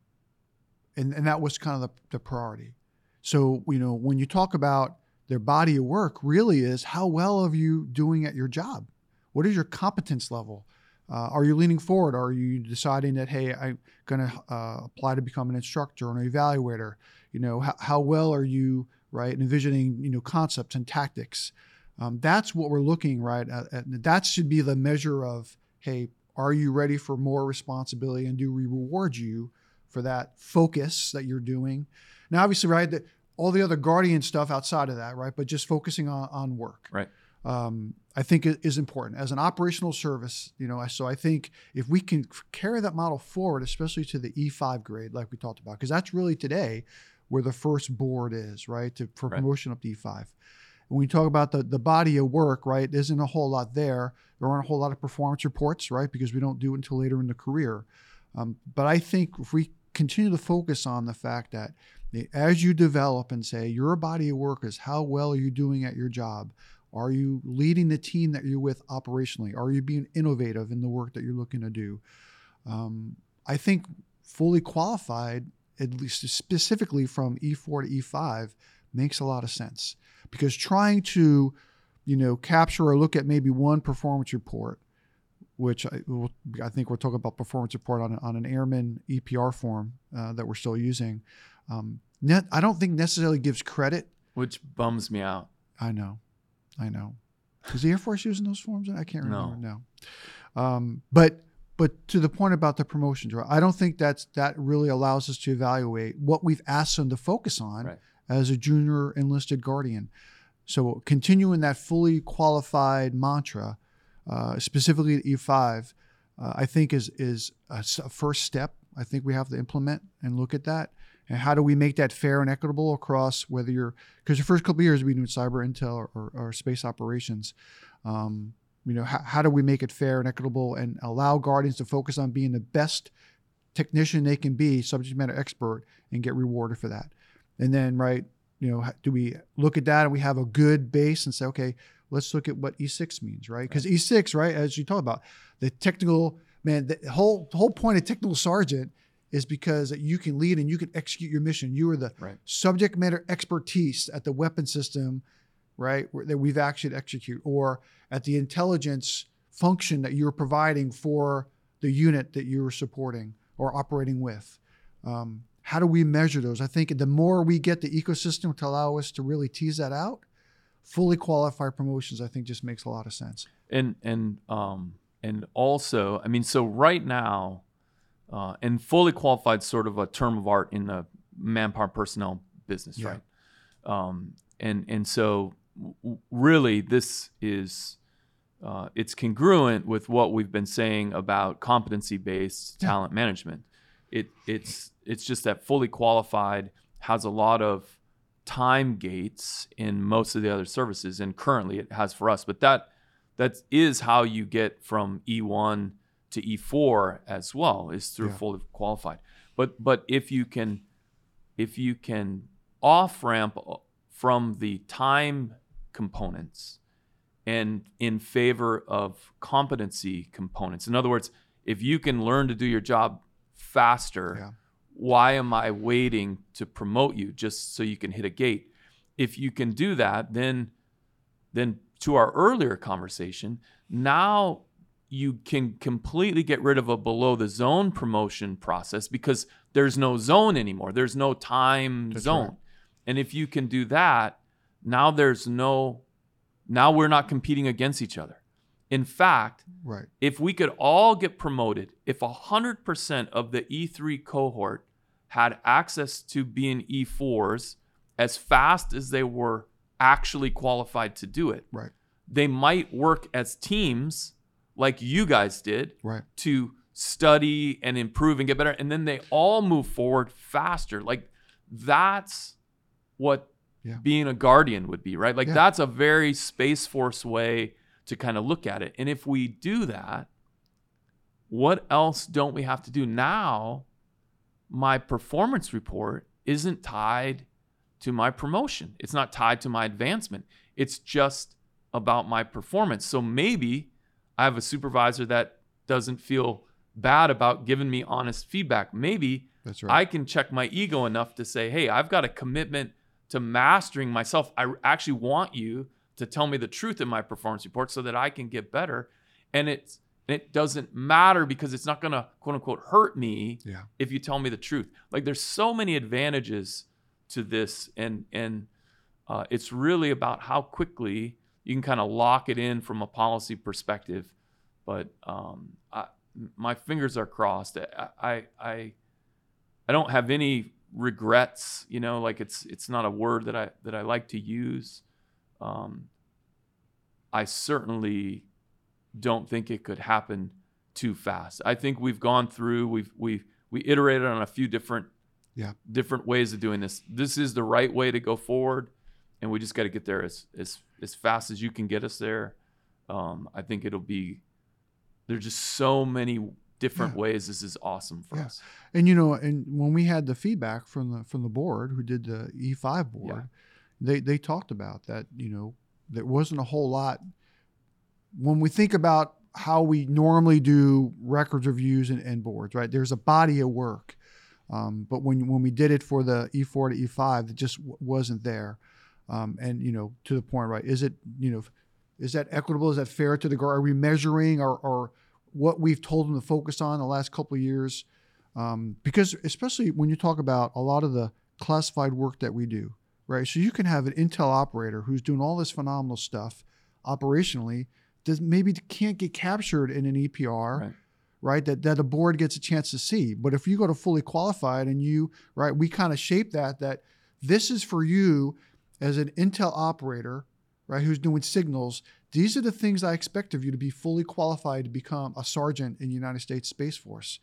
and and that was kind of the, the priority. So you know, when you talk about their body of work, really is how well are you doing at your job? What is your competence level? Uh, are you leaning forward? Are you deciding that hey, I'm going to uh, apply to become an instructor or an evaluator? You know, how, how well are you right envisioning you know concepts and tactics? Um, that's what we're looking right at, at. That should be the measure of hey, are you ready for more responsibility, and do we reward you for that focus that you're doing? Now, obviously, right, that all the other guardian stuff outside of that, right, but just focusing on on work right um, I think it is important as an operational service. You know, so I think if we can carry that model forward, especially to the E5 grade, like we talked about, because that's really today where the first board is, right, to, for Right. promotion up to E5. When we talk about the the body of work, right, there isn't a whole lot there. There aren't a whole lot of performance reports, right, because we don't do it until later in the career. Um, but I think if we continue to focus on the fact that as you develop and say your body of work is how well are you doing at your job Are you leading the team that you're with operationally? Are you being innovative in the work that you're looking to do? Um, I think fully qualified, at least specifically from E4 to E5, makes a lot of sense because trying to, you know, capture or look at maybe one performance report, which I, I think we're talking about performance report on, on an airman EPR form uh, that we're still using. Um, net, I don't think necessarily gives credit. Which bums me out. I know. I know. Is the Air Force using those forms? I can't remember. No. no. Um, but but to the point about the promotions, right? I don't think that's that really allows us to evaluate what we've asked them to focus on right. as a junior enlisted guardian. So continuing that fully qualified mantra, uh, specifically at E5, uh, I think is is a, a first step. I think we have to implement and look at that and how do we make that fair and equitable across whether you're because your first couple years we've been doing cyber intel or, or, or space operations um, you know how, how do we make it fair and equitable and allow guardians to focus on being the best technician they can be subject matter expert and get rewarded for that and then right you know do we look at that and we have a good base and say okay let's look at what e6 means right because right. e6 right as you talk about the technical man the whole whole point of technical sergeant is because you can lead and you can execute your mission. You are the right. subject matter expertise at the weapon system, right, that we've actually execute, or at the intelligence function that you're providing for the unit that you're supporting or operating with. Um, how do we measure those? I think the more we get the ecosystem to allow us to really tease that out, fully qualified promotions, I think just makes a lot of sense. And and um and also, I mean, so right now uh, and fully qualified sort of a term of art in the manpower personnel business, yeah. right? Um, and and so w- really this is uh, it's congruent with what we've been saying about competency based yeah. talent management. It it's it's just that fully qualified has a lot of time gates in most of the other services, and currently it has for us. But that that is how you get from E1 to E4 as well is through yeah. fully qualified. But but if you can if you can off ramp uh, from the time components and in favor of competency components. In other words, if you can learn to do your job faster, yeah. Why am I waiting to promote you just so you can hit a gate? If you can do that, then then to our earlier conversation, now you can completely get rid of a below the zone promotion process because there's no zone anymore. There's no time That's zone. Right. And if you can do that, now there's no now we're not competing against each other. In fact, right. if we could all get promoted, if 100% of the E3 cohort had access to being E4s as fast as they were actually qualified to do it, right. they might work as teams like you guys did right. to study and improve and get better and then they all move forward faster like that's what yeah. being a guardian would be right like yeah. that's a very space force way to kind of look at it and if we do that what else don't we have to do now my performance report isn't tied to my promotion it's not tied to my advancement it's just about my performance so maybe I have a supervisor that doesn't feel bad about giving me honest feedback. Maybe That's right. I can check my ego enough to say, hey, I've got a commitment to mastering myself. I actually want you to tell me the truth in my performance report so that I can get better. And it's it doesn't matter because it's not gonna quote unquote hurt me yeah. if you tell me the truth. Like there's so many advantages to this, and and uh, it's really about how quickly you can kind of lock it in from a policy perspective. But um, I, my fingers are crossed. I, I, I I don't have any regrets. You know, like it's it's not a word that I that I like to use. Um, I certainly don't think it could happen too fast. I think we've gone through. We've we we iterated on a few different yeah different ways of doing this. This is the right way to go forward and we just got to get there as as as fast as you can get us there. Um, I think it'll be. There's just so many different yeah. ways. This is awesome for yeah. us. And you know, and when we had the feedback from the from the board who did the E5 board, yeah. they they talked about that. You know, there wasn't a whole lot. When we think about how we normally do records reviews and, and boards, right? There's a body of work. Um, but when when we did it for the E4 to E5, it just w- wasn't there. Um, and you know, to the point, right? Is it you know, is that equitable? Is that fair to the guard? Are we measuring or, or what we've told them to focus on the last couple of years? Um, because especially when you talk about a lot of the classified work that we do, right? So you can have an Intel operator who's doing all this phenomenal stuff operationally that maybe can't get captured in an EPR. Right. Right, that that a board gets a chance to see. But if you go to fully qualified and you right, we kind of shape that that this is for you as an Intel operator, right, who's doing signals. These are the things I expect of you to be fully qualified to become a sergeant in the United States Space Force.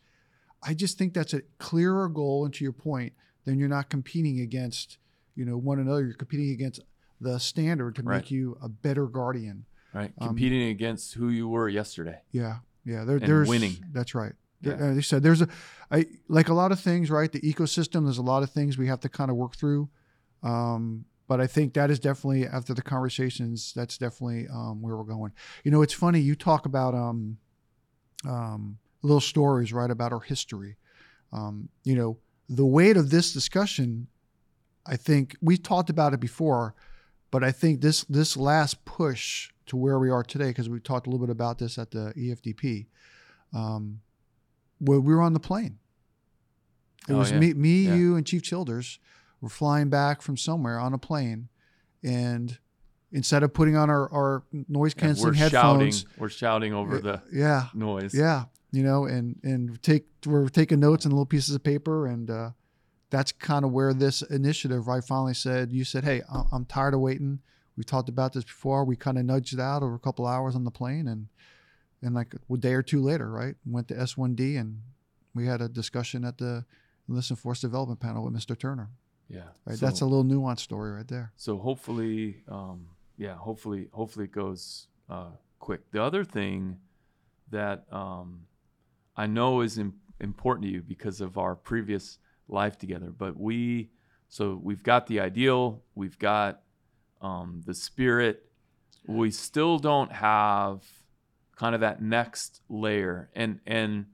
I just think that's a clearer goal, and to your point, then you're not competing against, you know, one another. You're competing against the standard to Right. make you a better guardian. Right. Um, Competing against who you were yesterday. Yeah, yeah. There, And there's winning. That's right. Yeah. uh, they said there's a, I like a lot of things, right? The ecosystem. There's a lot of things we have to kind of work through. Um, but I think that is definitely after the conversations. That's definitely um, where we're going. You know, it's funny. You talk about um, um, little stories, right, about our history. Um, you know, the weight of this discussion. I think we talked about it before, but I think this this last push to where we are today, because we talked a little bit about this at the EFDP, um, where we were on the plane. It Oh, was yeah. me, me, Yeah. you, and Chief Childers were flying back from somewhere on a plane, and instead of putting on our, our noise canceling we're shouting. We're shouting over the yeah, noise. yeah, you know, and and take we're taking notes and little pieces of paper, and uh, that's kind of where this initiative. I finally said, you said, hey, I'm tired of waiting. We've talked about this before. We kind of nudged it out over a couple hours on the plane, and and like a day or two later, right, went to S1D, and we had a discussion at the Enlistment Force Development Panel with Mr. Turner. Yeah. Right, So- that's a little nuanced story right there. So hopefully, um, yeah, hopefully, hopefully it goes uh, quick. The other thing that um, I know is im- important to you because of our previous life together, but we, so we've got the ideal, we've got um, the spirit, we still don't have kind of that next layer, and and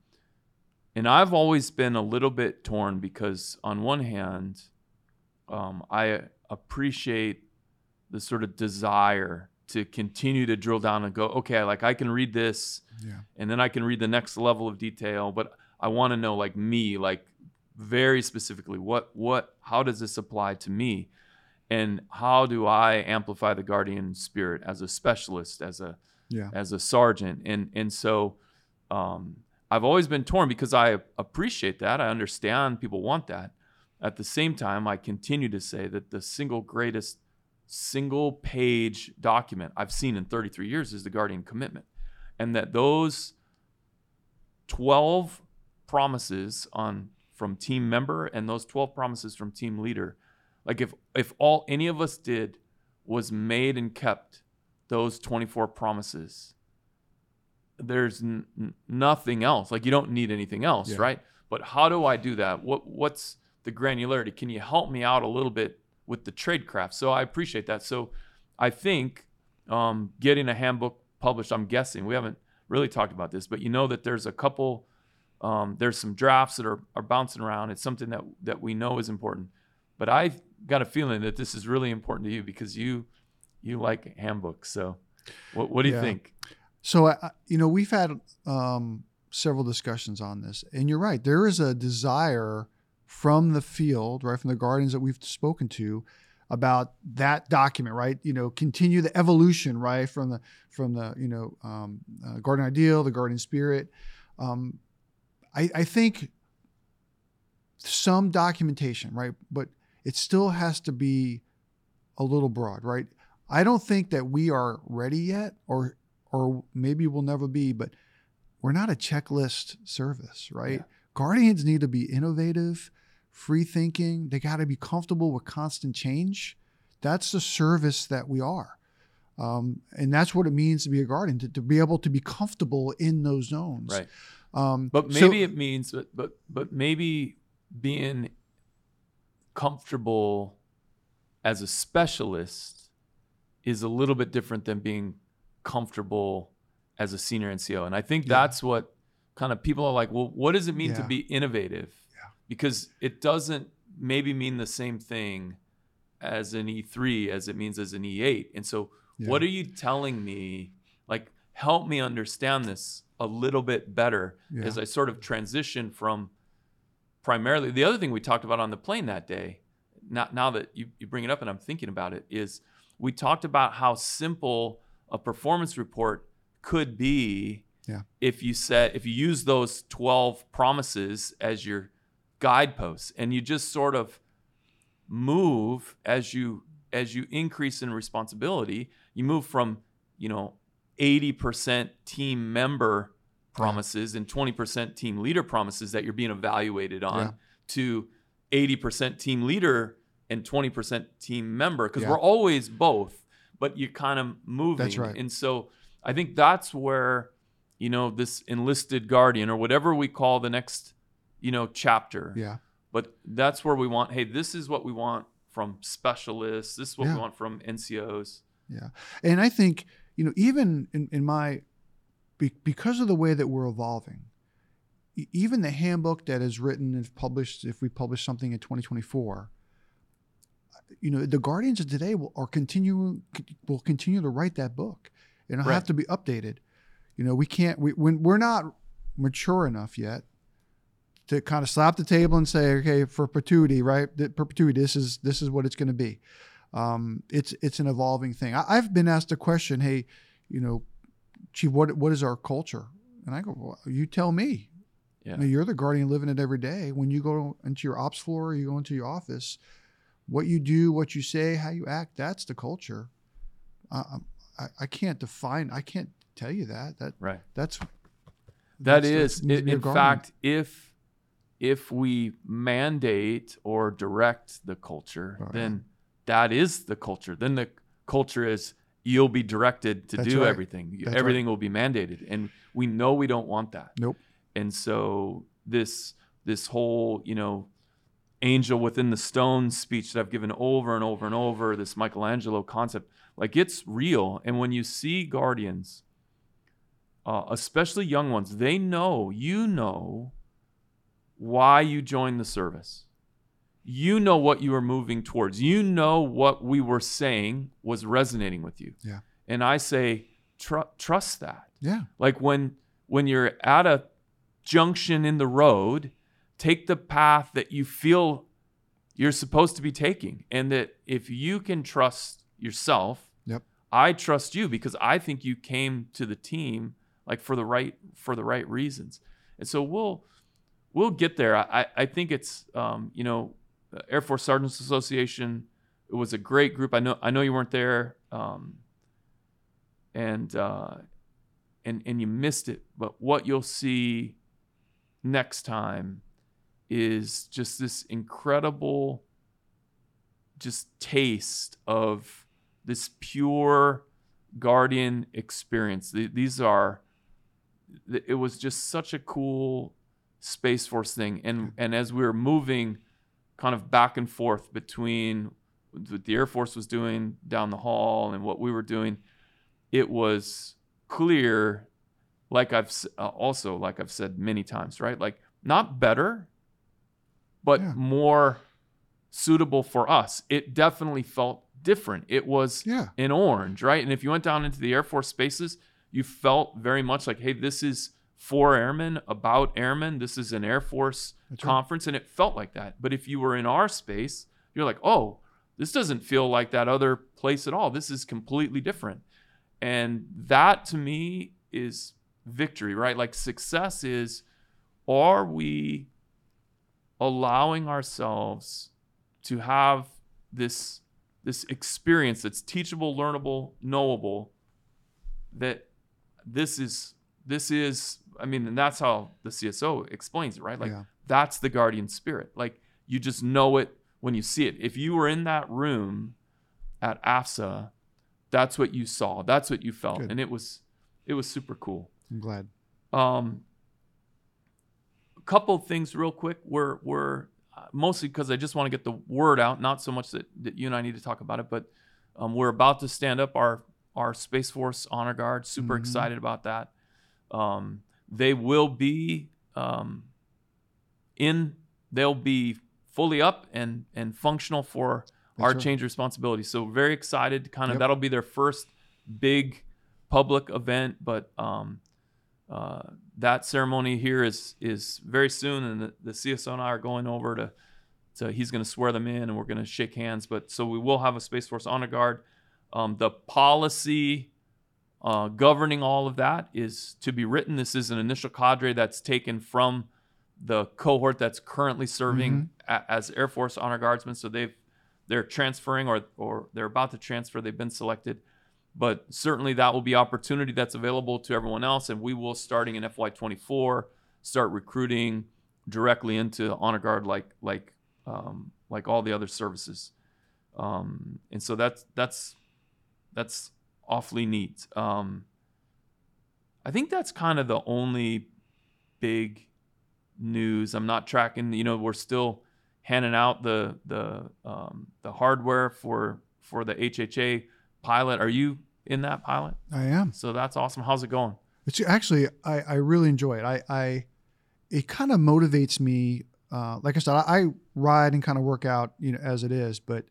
and I've always been a little bit torn because on one hand um, I appreciate the sort of desire to continue to drill down and go, okay, like I can read this Yeah. and then I can read the next level of detail, but I want to know like me, like very specifically, what what how does this apply to me? And how do I amplify the guardian spirit as a specialist, as a Yeah. as a sergeant? And and so um, I've always been torn because I appreciate that. I understand people want that. At the same time, I continue to say that the single greatest single page document I've seen in 33 years is the Guardian Commitment. And that those 12 promises on from team member and those 12 promises from team leader, like if if all any of us did was made and kept those 24 promises, there's n- nothing else. Like you don't need anything else, Yeah. right? But how do I do that? What what's the granularity? Can you help me out a little bit with the trade craft? So I appreciate that. So I think um, getting a handbook published. I'm guessing we haven't really talked about this, but you know that there's a couple. Um, there's some drafts that are, are bouncing around. It's something that that we know is important, but I've got a feeling that this is really important to you because you you like handbooks. So what what do you think? So, I, you know, we've had um, several discussions on this, and you're right. There is a desire from the field, right, from the guardians that we've spoken to, about that document, right? You know, continue the evolution, right, from the from the you know um, uh, guardian ideal, the guardian spirit. Um, I, I think some documentation, right, but it still has to be a little broad, right? I don't think that we are ready yet, or or maybe we'll never be, but we're not a checklist service, right? Yeah. Guardians need to be innovative, free thinking. They got to be comfortable with constant change. That's the service that we are. Um, and that's what it means to be a guardian, to, to be able to be comfortable in those zones. Right. Um, But so- maybe it means, but but but maybe being comfortable as a specialist is a little bit different than being comfortable as a senior NCO. And I think Yeah. that's what kind of people are like, well, what does it mean to be innovative? Yeah. Because it doesn't maybe mean the same thing as an E3 as it means as an E8. And so Yeah. what are you telling me? Like, help me understand this a little bit better Yeah. as I sort of transition from primarily the other thing we talked about on the plane that day. Now, now that you, you bring it up and I'm thinking about it, is we talked about how simple a performance report could be Yeah. if you set if you use those 12 promises as your guideposts and you just sort of move as you as you increase in responsibility you move from you know 80% team member promises and 20% team leader promises that you're being evaluated on Yeah. to 80% team leader and 20% team member because Yeah. we're always both but you're kind of moving That's right. and so i think that's where you know this enlisted guardian or whatever we call the next you know chapter Yeah. but that's where we want hey this is what we want from specialists this is what Yeah. we want from ncos Yeah. And I think, you know, even in, in my, be, because of the way that we're evolving, even the handbook that is written and published, if we publish something in 2024, you know, the guardians of today will are continue will continue to write that book, and it'll Right. have to be updated. You know, we can't we when we're not mature enough yet to kind of slap the table and say, okay, for perpetuity, right? That perpetuity, this is this is what it's going to be. Um, it's it's an evolving thing. I, I've been asked a question, hey, you know, Chief, what what is our culture? And I go, well, you tell me. yeah I mean, you're the guardian living it every day. When you go into your ops floor, you go into your office, what you do, what you say, how you act, that's the culture. Uh, I, I can't define, I can't tell you that. That right that's That that's- is, to in, fact, if if we mandate or direct the culture, yeah. then that is the culture. Then the culture is you'll be directed to That's do right. everything. That's everything will be mandated, and we know we don't want that. nope. And so this this whole you know angel within the stone speech that I've given over and over and over, this Michelangelo concept, like it's real. And when you see guardians, uh, especially young ones, they know, you know, why you joined the service. You know what you were moving towards. You know what we were saying was resonating with you. Yeah. And I say, tr- trust that Yeah. like when when you're at a junction in the road take the path that you feel you're supposed to be taking and that if you can trust yourself Yep. i trust you because i think you came to the team like for the right for the right reasons and so we'll we'll get there i i think it's um you know air force sergeants association it was a great group i know i know you weren't there um and uh and and you missed it. But what you'll see next time is just this incredible just taste of this pure guardian experience. These are it was just such a cool space force thing and and as we were moving kind of back and forth between what the air force was doing down the hall and what we were doing. It was clear like i've uh, also like i've said many times right? Like not better but Yeah. more suitable for us. It definitely felt different. It was Yeah. in orange right? And if you went down into the air force spaces you felt very much like hey this is for airmen about airmen this is an air force That's right. conference and it felt like that but if you were in our space you're like oh this doesn't feel like that other place at all this is completely different and that to me is victory, right? Like success is are we allowing ourselves to have this this experience that's teachable, learnable, knowable that this is this is I mean, and that's how the CSO explains it, right? Like Yeah. that's the guardian spirit. Like you just know it when you see it. If you were in that room at AFSA, that's what you saw. That's what you felt, Good. and it was it was super cool. I'm glad. Um, a couple of things real quick. We're we're uh, mostly because I just want to get the word out, not so much that, that you and I need to talk about it, but Um, we're about to stand up our our Space Force Honor Guard. Super Mhm. excited about that. Um, they will be um, in. They'll be fully up and and functional for That's our right. change responsibility. So very excited. Kind of Yep. that'll be their first big public event, but um, uh, that ceremony here is is very soon, and the, the CSO and I are going over to. So he's going to swear them in, and we're going to shake hands. But so we will have a Space Force Honor Guard. Um, the policy uh, governing all of that is to be written. This is an initial cadre that's taken from the cohort that's currently serving a- as Air Force Honor Guardsmen. So they've they're transferring or or they're about to transfer. They've been selected, but certainly that will be opportunity that's available to everyone else, and we will starting in FY24 start recruiting directly into Honor Guard like like um, like all the other services, um, and so that's that's that's awfully neat. Um, I think that's kind of the only big news. I'm not tracking. You know, we're still handing out the the um, the hardware for for the HHA pilot. Are you in that pilot? I am. So that's awesome. How's it going? It's actually I, I really enjoy it. I, I it kind of motivates me. Uh, like I said, I, I ride and kind of work out, you know, as it is. But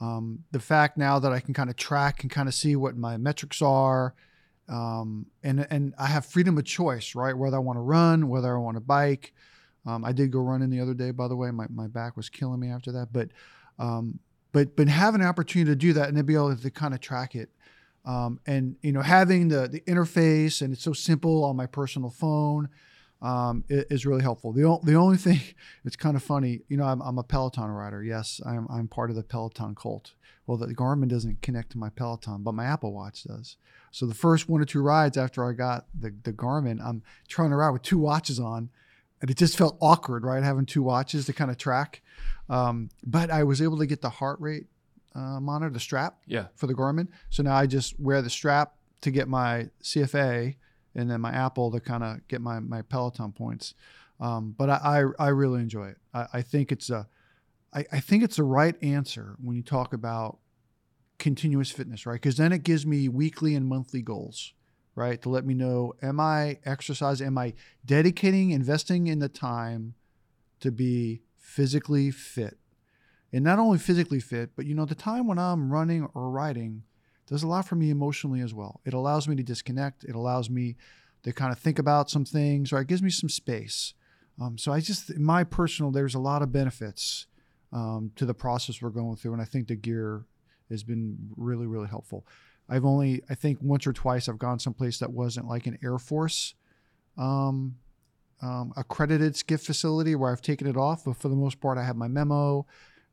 um, the fact now that I can kind of track and kind of see what my metrics are, um, and and I have freedom of choice, right? Whether I want to run, whether I want to bike. Um, I did go running the other day, by the way. My, my back was killing me after that, but um, but but having an opportunity to do that and to be able to kind of track it, um, and you know having the the interface and it's so simple on my personal phone um, is really helpful. The, o- the only thing it's kind of funny, you know, I'm, I'm a Peloton rider. Yes, I'm, I'm part of the Peloton cult. Well, the Garmin doesn't connect to my Peloton, but my Apple Watch does. So the first one or two rides after I got the, the Garmin, I'm trying to ride with two watches on, and it just felt awkward, right? Having two watches to kind of track. Um, but I was able to get the heart rate uh, monitor, the strap, Yeah. for the Garmin. So now I just wear the strap to get my CFA and then my Apple to kind of get my, my Peloton points. Um, but I, I, I really enjoy it. I, I think it's a, I, I think it's the right answer when you talk about continuous fitness, right? Because then it gives me weekly and monthly goals, right? To let me know, am I exercising? Am I dedicating, investing in the time to be physically fit? And not only physically fit, but you know, the time when I'm running or riding does a lot for me emotionally as well. It allows me to disconnect. It allows me to kind of think about some things, or it gives me some space. Um, so I just, my personal, there's a lot of benefits um, to the process we're going through, and I think the gear has been really, really helpful. I've only, I think, once or twice I've gone someplace that wasn't like an Air Force um, um, accredited SCIF facility where I've taken it off, but for the most part, I have my memo.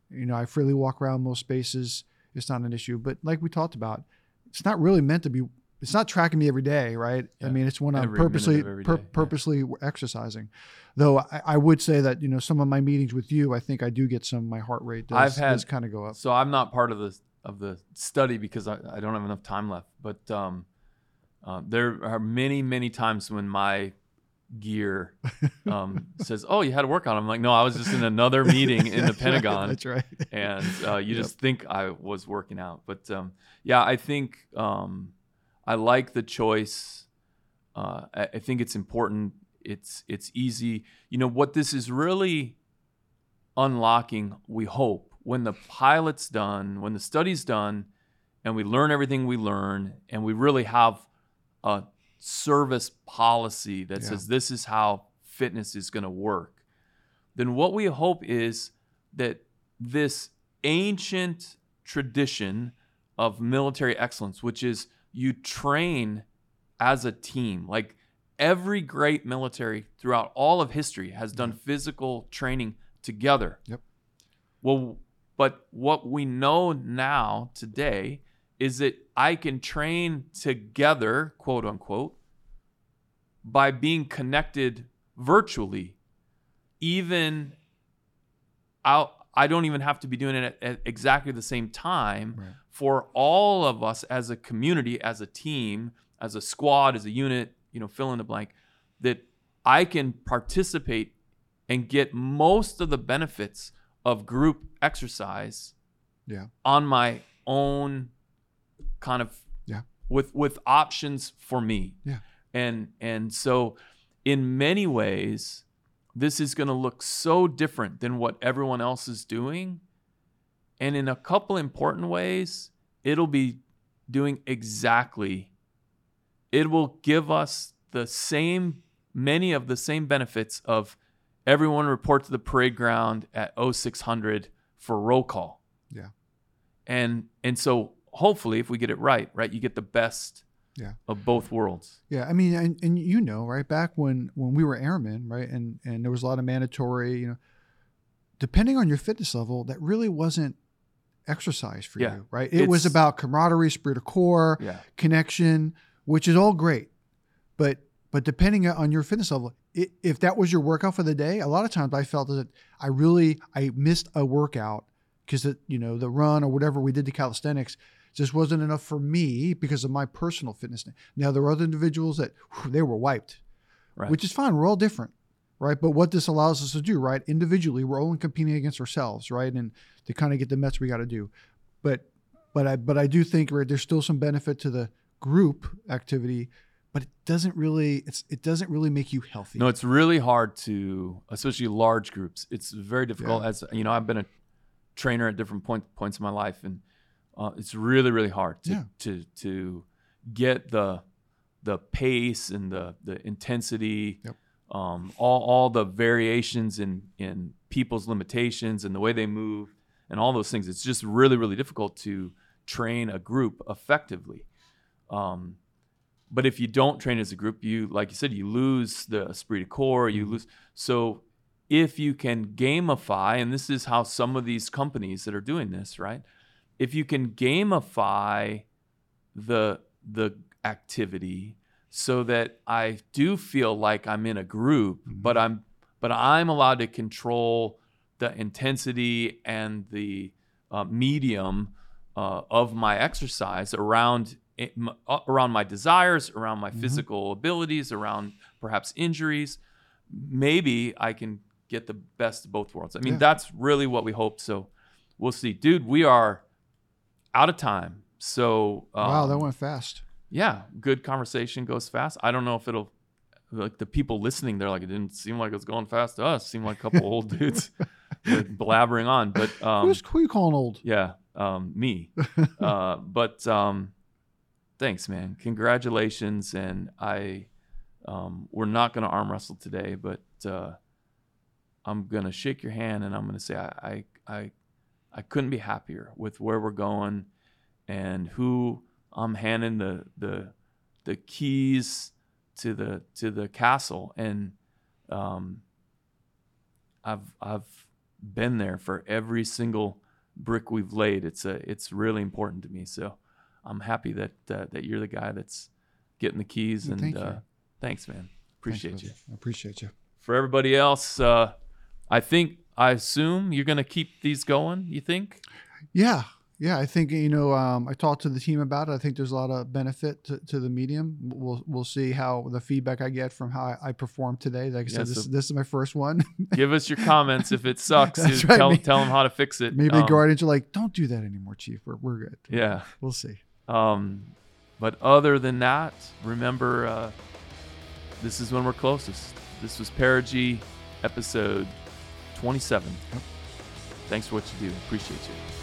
You know, I freely walk around most spaces. It's not an issue. But like we talked about, it's not really meant to be. It's not tracking me every day, right? I mean, it's when I'm purposely pur- day, yeah. purposely exercising. Though I, I would say that you know some of my meetings with you, I think I do get some. My heart rate does, I've had- does kind of go up. So I'm not part of the of the study because I, I don't have enough time left. But um, uh, there are many many times when my gear um, says, "Oh, you had a workout." I'm like, "No, I was just in another meeting in the right, Pentagon." That's right. and uh, you Yep. just think I was working out. But um, yeah, I think um, I like the choice. Uh, I, I think it's important. It's it's easy. You know what this is really unlocking. We hope when the pilot's done, when the study's done, and we learn everything we learn, and we really have a service policy that Yeah. says this is how fitness is going to work. Then what we hope is that this ancient tradition of military excellence, which is you train as a team, like every great military throughout all of history has done physical training together. Yep. Well, but what we know now today is that I can train together, quote unquote, by being connected virtually, even out. I don't even have to be doing it at, at exactly the same time Right. for all of us as a community, as a team, as a squad, as a unit, you know, fill in the blank, that I can participate and get most of the benefits of group exercise Yeah. on my own kind of Yeah. with with options for me. Yeah. And and so in many ways this is going to look so different than what everyone else is doing. And in a couple important ways, it'll be doing exactly it will give us the same many of the same benefits of everyone report to the parade ground at 0600 for roll call. Yeah. And and so hopefully if we get it right, right, you get the best Yeah. of both worlds. Yeah, I mean, and, and you know, right back when when we were airmen, right, and and there was a lot of mandatory, you know, depending on your fitness level, that really wasn't exercise for Yeah. you, right? It was about camaraderie, esprit de corps, Yeah. connection, which is all great, but but depending on your fitness level, i if that was your workout for the day, a lot of times I felt that I really I missed a workout because you know the run or whatever we did to calisthenics just wasn't enough for me because of my personal fitness. Now there are other individuals that whew, they were wiped, Right. which is fine. We're all different, right? But what this allows us to do, right, individually, we're only competing against ourselves, right, and to kind of get the mets we got to do. But but I but I do think right there's still some benefit to the group activity, but it doesn't really it's it doesn't really make you healthy. No, it's really hard to, especially large groups. It's very difficult. Yeah. As you know, I've been a trainer at different point, points in my life, and uh, it's really, really hard to Yeah. to to get the the pace and the the intensity, Yep. um, all all the variations in in people's limitations and the way they move and all those things. It's just really, really difficult to train a group effectively. Um, but if you don't train as a group, you like you said, you lose the esprit de corps. You lose. So if you can gamify, and this is how some of these companies that are doing this, right? If you can gamify the the activity so that I do feel like I'm in a group, but I'm but I'm allowed to control the intensity and the uh, medium uh, of my exercise around it, m- uh, around my desires, around my physical abilities, around perhaps injuries. Maybe I can get the best of both worlds. I mean, Yeah. that's really what we hope. So we'll see, dude. We are out of time. So wow, that um, went fast. yeah, good conversation goes fast. I don't know if it'll like the people listening. They're like, it didn't seem like it was going fast to us. seemed like a couple old dudes blabbering on. But um, Who's who you calling old? yeah, um, me. uh, but um, thanks, man. Congratulations, and I um, we're not going to arm wrestle today, but uh, I'm going to shake your hand and I'm going to say I, I I I couldn't be happier with where we're going and who I'm handing the the the keys to the to the castle and um, I've I've been there for every single brick we've laid. It's a it's really important to me. So I'm happy that uh, that you're the guy that's getting the keys Well, and thank uh, thanks, man. Appreciate Thanks, you. I appreciate you. For everybody else, uh, I think I assume you're gonna keep these going. You think? Yeah, yeah. I think you know. Um, I talked to the team about it. I think there's a lot of benefit to, to the medium. We'll we'll see how the feedback I get from how I, I performed today. Like I said, Yeah, this so- this is my first one. Give us your comments if it sucks. Right, tell me- tell them how to fix it. Maybe Um, guardians are like, don't do that anymore, Chief. We're we're good. Yeah. We'll see. Um, but other than that, remember, uh, this is when we're closest. This was Perigee episode 27. Yep. Thanks for what you do. Appreciate you.